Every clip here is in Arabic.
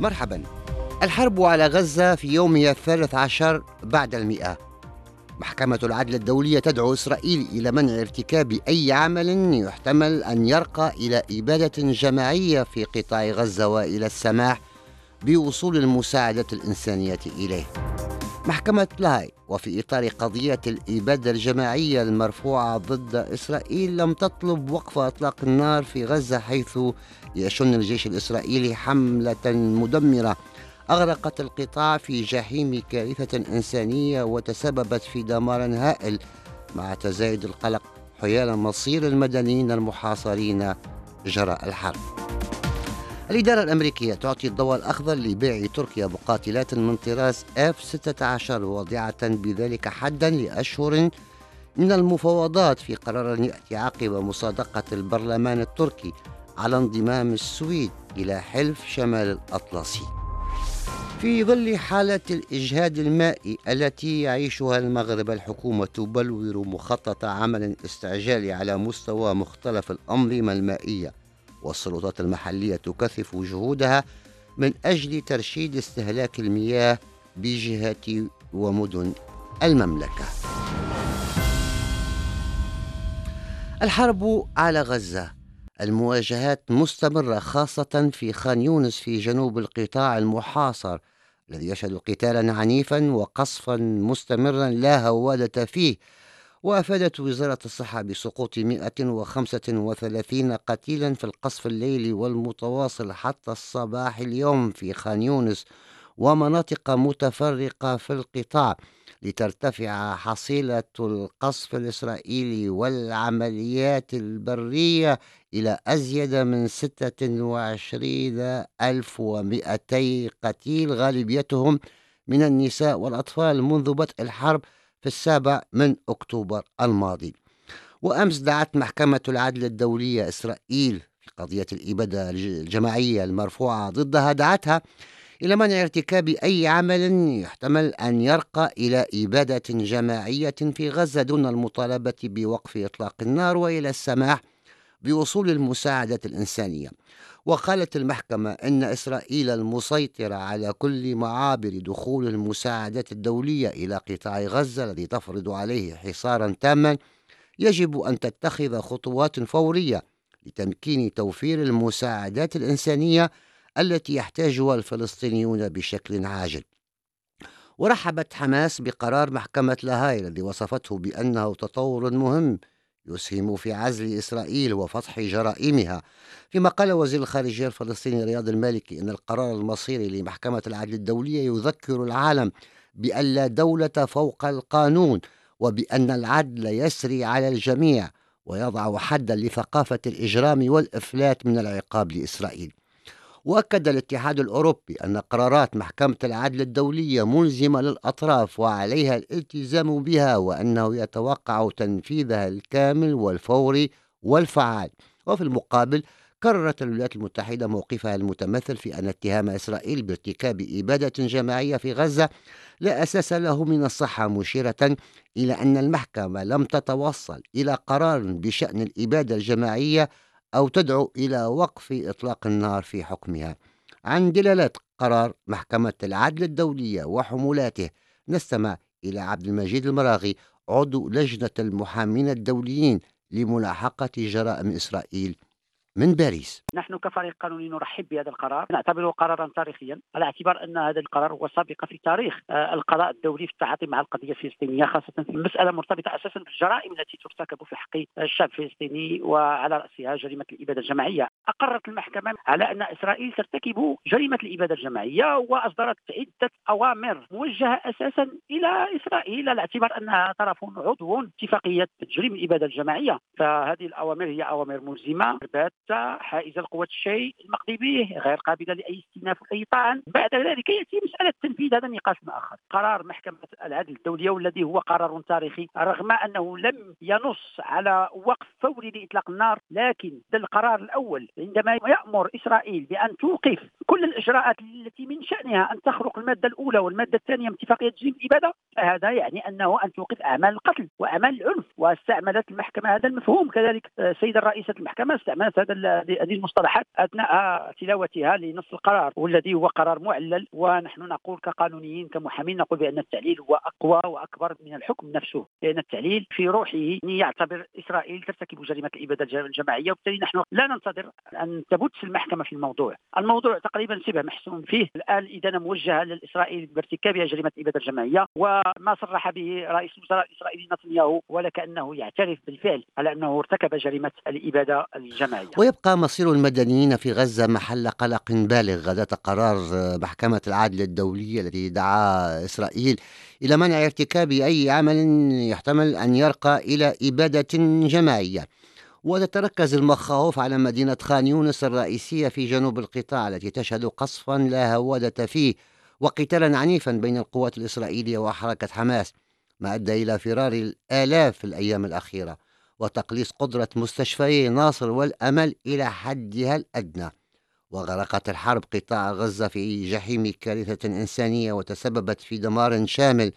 مرحبا. الحرب على غزة في يومها الثالث عشر بعد المئة. محكمة العدل الدولية تدعو إسرائيل إلى منع ارتكاب أي عمل يحتمل أن يرقى إلى إبادة جماعية في قطاع غزة وإلى السماح بوصول المساعدة الإنسانية إليه. محكمة لاي وفي إطار قضية الإبادة الجماعية المرفوعة ضد إسرائيل لم تطلب وقف إطلاق النار في غزة حيث يشن الجيش الإسرائيلي حملة مدمرة. أغرقت القطاع في جحيم كارثة إنسانية وتسببت في دمار هائل مع تزايد القلق حيال مصير المدنيين المحاصرين جراء الحرب. الإدارة الأمريكية تعطي الضوء الأخضر لبيع تركيا مقاتلات من طراز F-16 واضعة بذلك حدا لأشهر من المفاوضات في قرار يأتي عقب مصادقة البرلمان التركي على انضمام السويد إلى حلف شمال الأطلسي. في ظل حالة الإجهاد المائي التي يعيشها المغرب الحكومة تبلور مخطط عمل استعجالي على مستوى مختلف الأنظمة المائية والسلطات المحلية تكثف جهودها من أجل ترشيد استهلاك المياه بجهة ومدن المملكة. الحرب على غزة المواجهات مستمرة خاصة في خان يونس في جنوب القطاع المحاصر الذي يشهد قتالا عنيفا وقصفا مستمرا لا هوادة فيه وأفادت وزارة الصحة بسقوط 135 قتيلا في القصف الليلي والمتواصل حتى الصباح اليوم في خان يونس ومناطق متفرقة في القطاع لترتفع حصيلة القصف الإسرائيلي والعمليات البرية إلى أزيد من 26200 قتيل غالبيتهم من النساء والأطفال منذ بدء الحرب في السابع من أكتوبر الماضي. وأمس دعت محكمة العدل الدولية إسرائيل في قضية الإبادة الجماعية المرفوعة ضدها دعتها إلى منع ارتكاب أي عمل يحتمل أن يرقى إلى إبادة جماعية في غزة دون المطالبة بوقف إطلاق النار وإلى السماح بوصول المساعدة الإنسانية. وقالت المحكمة إن إسرائيل المسيطرة على كل معابر دخول المساعدات الدولية إلى قطاع غزة الذي تفرض عليه حصارا تاما يجب أن تتخذ خطوات فورية لتمكين توفير المساعدات الإنسانية التي يحتاجها الفلسطينيون بشكل عاجل. ورحبت حماس بقرار محكمة لاهاي الذي وصفته بأنه تطور مهم يسهم في عزل إسرائيل وفضح جرائمها. فيما قال وزير الخارجية الفلسطيني رياض المالكي أن القرار المصيري لمحكمة العدل الدولية يذكر العالم بأن لا دولة فوق القانون وبأن العدل يسري على الجميع ويضع حدا لثقافة الإجرام والإفلات من العقاب لإسرائيل. وأكد الاتحاد الأوروبي أن قرارات محكمة العدل الدولية ملزمة للأطراف وعليها الالتزام بها وأنه يتوقع تنفيذها الكامل والفوري والفعال. وفي المقابل كررت الولايات المتحدة موقفها المتمثل في أن اتهام إسرائيل بارتكاب إبادة جماعية في غزة لا أساس له من الصحة مشيرة إلى أن المحكمة لم تتوصل إلى قرار بشأن الإبادة الجماعية أو تدعو إلى وقف إطلاق النار في حكمها. عن دلالات قرار محكمة العدل الدولية وحمولاته نستمع إلى عبد المجيد المراغي عضو لجنة المحامين الدوليين لملاحقة جرائم إسرائيل. من باريس. نحن كفريق قانوني نرحب بهذا القرار. نعتبره قرارا تاريخيا. على اعتبار أن هذا القرار هو سابقه في تاريخ آه، القضاء الدولي في التعاطي مع القضية الفلسطينية خاصة في مسألة مرتبطة أساسا بالجرائم التي ترتكب في حق الشعب الفلسطيني وعلى رأسها جريمة الإبادة الجماعية. أقرت المحكمة على أن إسرائيل ترتكب جريمة الإبادة الجماعية وأصدرت عدة أوامر موجهة أساسا إلى إسرائيل على اعتبار أنها طرف عضو اتفاقية تجريم الإبادة الجماعية. فهذه الأوامر هي أوامر ملزمة. باتة حائزة لقوة الشيء المقضي به غير قابلة لأي استئناف وأي طعن. بعد ذلك يأتي مسألة تنفيذ هذا نقاش آخر. قرار محكمة العدل الدولية والذي هو قرار تاريخي رغم أنه لم ينص على وقف فوري لإطلاق النار لكن القرار الأول عندما يأمر إسرائيل بأن توقف كل الإجراءات التي من شأنها أن تخرق المادة الأولى والمادة الثانية من اتفاقية تجريم الإبادة فهذا يعني أنه أن توقف أعمال القتل وأعمال العنف واستعملت المحكمة هذا المفهوم. كذلك السيدة رئيسة المحكمة استعملت هذا هذه المصطلحات أثناء تلاوتها لنص القرار والذي هو قرار معلل ونحن نقول كقانونيين كمحامين نقول بأن التعليل هو أقوى وأكبر من الحكم نفسه لأن التعليل في روحه يعتبر إسرائيل ترتكب جريمة الإبادة الجماعية وبالتالي نحن لا ننتظر أن تبت المحكمة في الموضوع. الموضوع تقريبا شبه محسوم فيه. الآن إذا موجهة لإسرائيل بارتكابها جريمة الإبادة الجماعية وما صرح به رئيس الوزراء الإسرائيلي نتنياهو ولكأنه يعترف بالفعل على أنه ارتكب جريمة الإبادة الجماعية. ويبقى مصير المدنيين في غزة محل قلق بالغ. غداة قرار محكمة العدل الدولية التي دعا إسرائيل إلى منع ارتكاب أي عمل يحتمل أن يرقى إلى إبادة جماعية. وتتركز المخاوف على مدينة خان يونس الرئيسية في جنوب القطاع التي تشهد قصفا لا هوادة فيه وقتالا عنيفا بين القوات الإسرائيلية وحركة حماس ما أدى إلى فرار الآلاف في الأيام الأخيرة. وتقليص قدرة مستشفي ناصر والأمل إلى حدها الأدنى. وغرقت الحرب قطاع غزة في جحيم كارثة إنسانية وتسببت في دمار شامل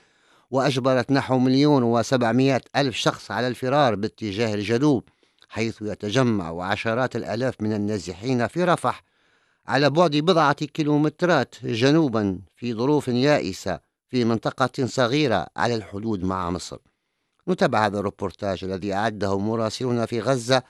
وأجبرت نحو مليون وسبعمائة ألف شخص على الفرار باتجاه الجنوب حيث يتجمع عشرات الآلاف من النازحين في رفح على بعد بضعة كيلومترات جنوبا في ظروف يائسة في منطقة صغيرة على الحدود مع مصر. نتابع هذا الروبورتاج الذي أعده مراسلنا في غزة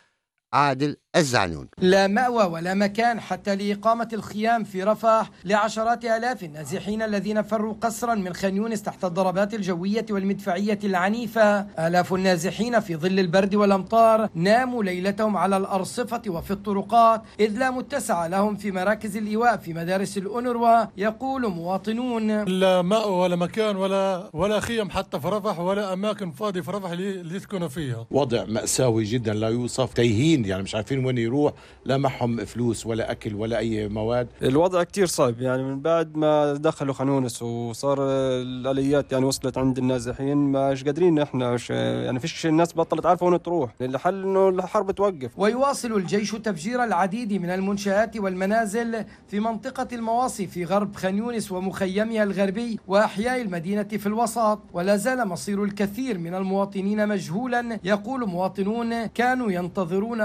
عادل الزعنون لا مأوى ولا مكان حتى لإقامة الخيام في رفح لعشرات آلاف النازحين الذين فروا قسرا من خان يونس تحت الضربات الجوية والمدفعية العنيفة. آلاف النازحين في ظل البرد والأمطار ناموا ليلتهم على الأرصفة وفي الطرقات إذ لا متسع لهم في مراكز الإيواء في مدارس الأونروا يقول مواطنون. لا مأوى ولا مكان ولا ولا خيم حتى في رفح ولا أماكن فاضية في رفح اللي يسكنوا فيها. وضع مأساوي جدا لا يوصف تايهين يعني مش عارفين وين يروح لا معهم فلوس ولا أكل ولا أي مواد. الوضع كتير صعب يعني من بعد ما دخلوا خانونس وصار الآليات يعني وصلت عند النازحين مش قادرين إحنا مش يعني فيش الناس بطلت عارفة وين تروح الحل إنه الحرب توقف. ويواصل الجيش تفجير العديد من المنشآت والمنازل في منطقة المواصي في غرب خان يونس ومخيمها الغربي وأحياء المدينة في الوسط ولا زال مصير الكثير من المواطنين مجهولا يقول مواطنون كانوا ينتظرون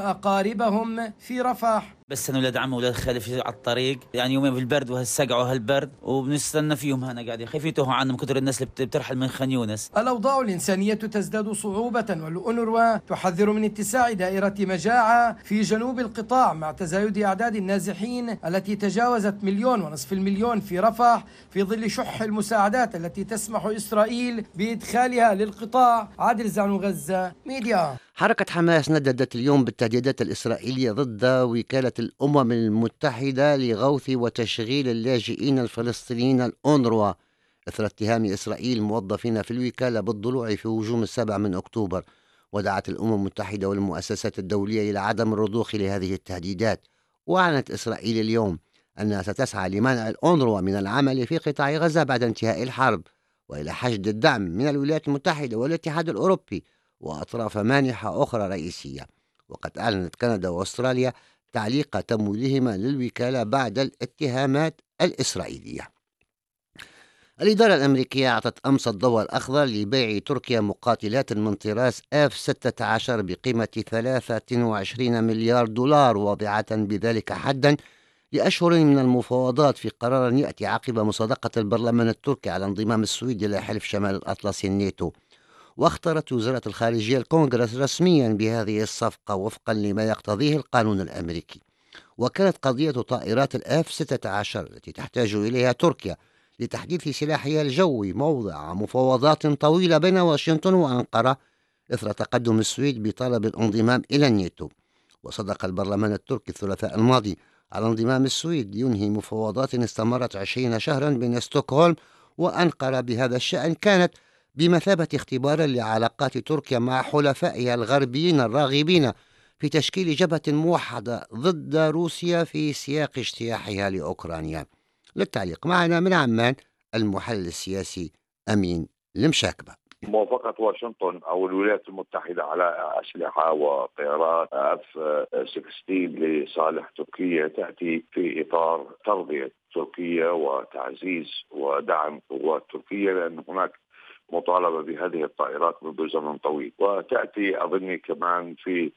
أقاربهم في رفح بس أنا ولاد عمي ولاد خالي على الطريق. يعني يومين في البرد وهالسقع وهالبرد وبنستنى فيهم هنا قاعدين خايفين يتوهوا عنا من كثر الناس اللي بترحل من خان يونس. الأوضاع الإنسانية تزداد صعوبة والأونروا تحذر من اتساع دائرة مجاعة في جنوب القطاع مع تزايد أعداد النازحين التي تجاوزت مليون ونصف المليون في رفح في ظل شح المساعدات التي تسمح إسرائيل بإدخالها للقطاع. عادل زعنو غزة ميديا. حركة حماس نددت اليوم بالتهديدات الإسرائيلية ضد وكالة الأمم المتحدة لغوث وتشغيل اللاجئين الفلسطينيين الأونروا إثر اتهام إسرائيل موظفين في الوكالة بالضلوع في هجوم السابع من أكتوبر. ودعت الأمم المتحدة والمؤسسات الدولية إلى عدم الرضوخ لهذه التهديدات. وأعلنت إسرائيل اليوم أنها ستسعى لمنع الأونروا من العمل في قطاع غزة بعد انتهاء الحرب وإلى حشد الدعم من الولايات المتحدة والاتحاد الأوروبي وأطراف مانحة أخرى رئيسية. وقد أعلنت كندا وأستراليا تعليق تمويلهما للوكالة بعد الاتهامات الإسرائيلية. الإدارة الأمريكية أعطت أمس الضوء الأخضر لبيع تركيا مقاتلات من طراز اف 16 بقيمة 23 مليار دولار واضعة بذلك حدا لأشهر من المفاوضات في قرار يأتي عقب مصادقة البرلمان التركي على انضمام السويد إلى حلف شمال الأطلسي الناتو. واختارت وزارة الخارجية الكونغرس رسميا بهذه الصفقة وفقا لما يقتضيه القانون الأمريكي. وكانت قضية طائرات الآف 16 التي تحتاج إليها تركيا لتحديث سلاحها الجوي موضع مفاوضات طويلة بين واشنطن وأنقرة إثر تقدم السويد بطلب الانضمام إلى الناتو. وصدق البرلمان التركي الثلاثاء الماضي على انضمام السويد لينهي مفاوضات استمرت عشرين شهرا بين ستوكهولم وأنقرة بهذا الشأن. كانت بمثابة اختبار لعلاقات تركيا مع حلفائها الغربيين الراغبين في تشكيل جبهة موحدة ضد روسيا في سياق اجتياحها لأوكرانيا. للتعليق معنا من عمان المحلل السياسي أمين المشاكبة. موافقة واشنطن أو الولايات المتحدة على أسلحة وطيارات أف 16 لصالح تركيا تأتي في إطار ترضية تركيا وتعزيز ودعم قوات تركيا لأن هناك مطالبة بهذه الطائرات منذ زمن طويل. وتأتي أظني كمان في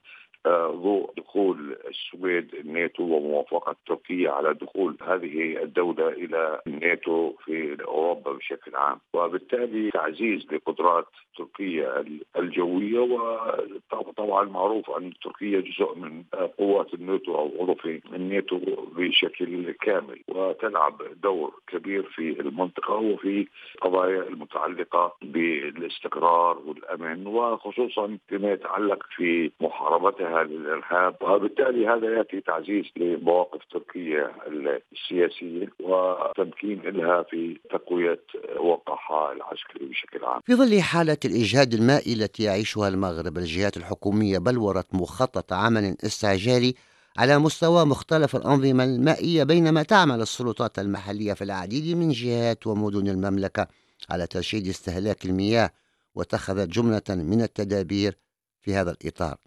ضوء دخول السويد الناتو وموافقة تركيا على دخول هذه الدولة إلى الناتو في أوروبا بشكل عام. وبالتالي تعزيز لقدرات تركيا الجوية وطبعا معروف أن تركيا جزء من قوات الناتو أو عضو في الناتو بشكل كامل وتلعب دور كبير في المنطقة وفي قضايا المتعلقة بالاستقرار والأمن وخصوصا فيما يتعلق في محاربتها للارهاب وبالتالي هذا يأتي تعزيز لمواقف تركيا السياسية وتمكين لها في تقوية وقعها العسكري بشكل عام. في ظل حالة الإجهاد المائي التي يعيشها المغرب الجهات الحكومية بلورت مخطط عمل استعجالي على مستوى مختلف الأنظمة المائية بينما تعمل السلطات المحلية في العديد من جهات ومدن المملكة على ترشيد استهلاك المياه واتخذت جملة من التدابير في هذا الإطار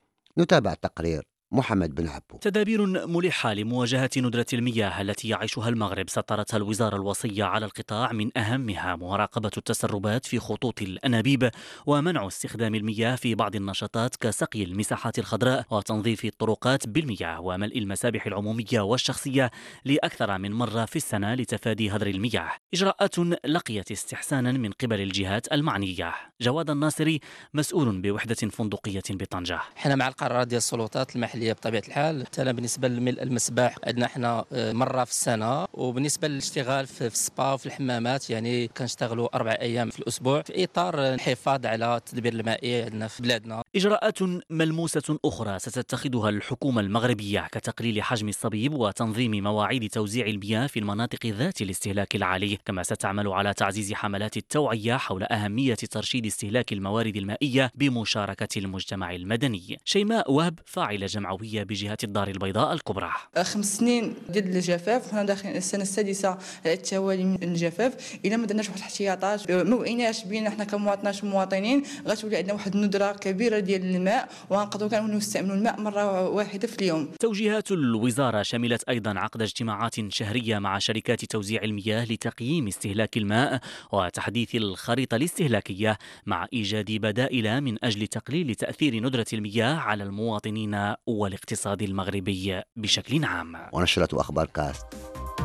نتابع تقرير محمد بن عبو. تدابير ملحة لمواجهة ندرة المياه التي يعيشها المغرب سطرتها الوزارة الوصية على القطاع من أهمها مراقبة التسربات في خطوط الأنابيب ومنع استخدام المياه في بعض النشاطات كسقي المساحات الخضراء وتنظيف الطرقات بالمياه وملء المسابح العمومية والشخصية لأكثر من مرة في السنة لتفادي هدر المياه. إجراءات لقيت استحسانا من قبل الجهات المعنية. جواد الناصري مسؤول بوحدة فندقية بطنجة. إحنا مع القرارات ديال السلطات المحلية المحليه بطبيعة الحال. حتى بالنسبة لملء المسبح عندنا إحنا آه، مرة في السنة. وبالنسبة للاشتغال في السبا وفي الحمامات يعني كنشتغلوا أربع أيام في الأسبوع. في إطار الحفاظ على التدبير المائي عندنا في بلادنا. إجراءات ملموسة أخرى ستتخذها الحكومة المغربية كتقليل حجم الصبيب وتنظيم مواعيد توزيع المياه في المناطق ذات الاستهلاك العالي كما ستعمل على تعزيز حملات التوعية حول أهمية ترشيد استهلاك الموارد المائية بمشاركة المجتمع المدني. شيماء وهب فاعله جمع الجمعوية بجهة الدار البيضاء الكبرى. خمس سنين ديال الجفاف وحنا داخلين السنة السادسة على التوالي من الجفاف. إلا ما درناش واحد الاحتياطات ما وعيناش بينا حنا كمواطنات ومواطنين غتولي عندنا واحد الندرة كبيرة ديال الماء وغنقدروا كانوا نستعملوا الماء مرة واحدة في اليوم. توجيهات الوزارة شملت أيضا عقد اجتماعات شهرية مع شركات توزيع المياه لتقييم استهلاك الماء وتحديث الخريطة الاستهلاكية مع إيجاد بدائل من أجل تقليل تأثير ندرة المياه على المواطنين والاقتصاد المغربي بشكل عام. ونشرة أخبار كاست.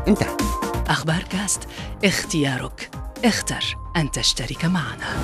انتهت أخبار كاست اختيارك. اختر أن تشترك معنا.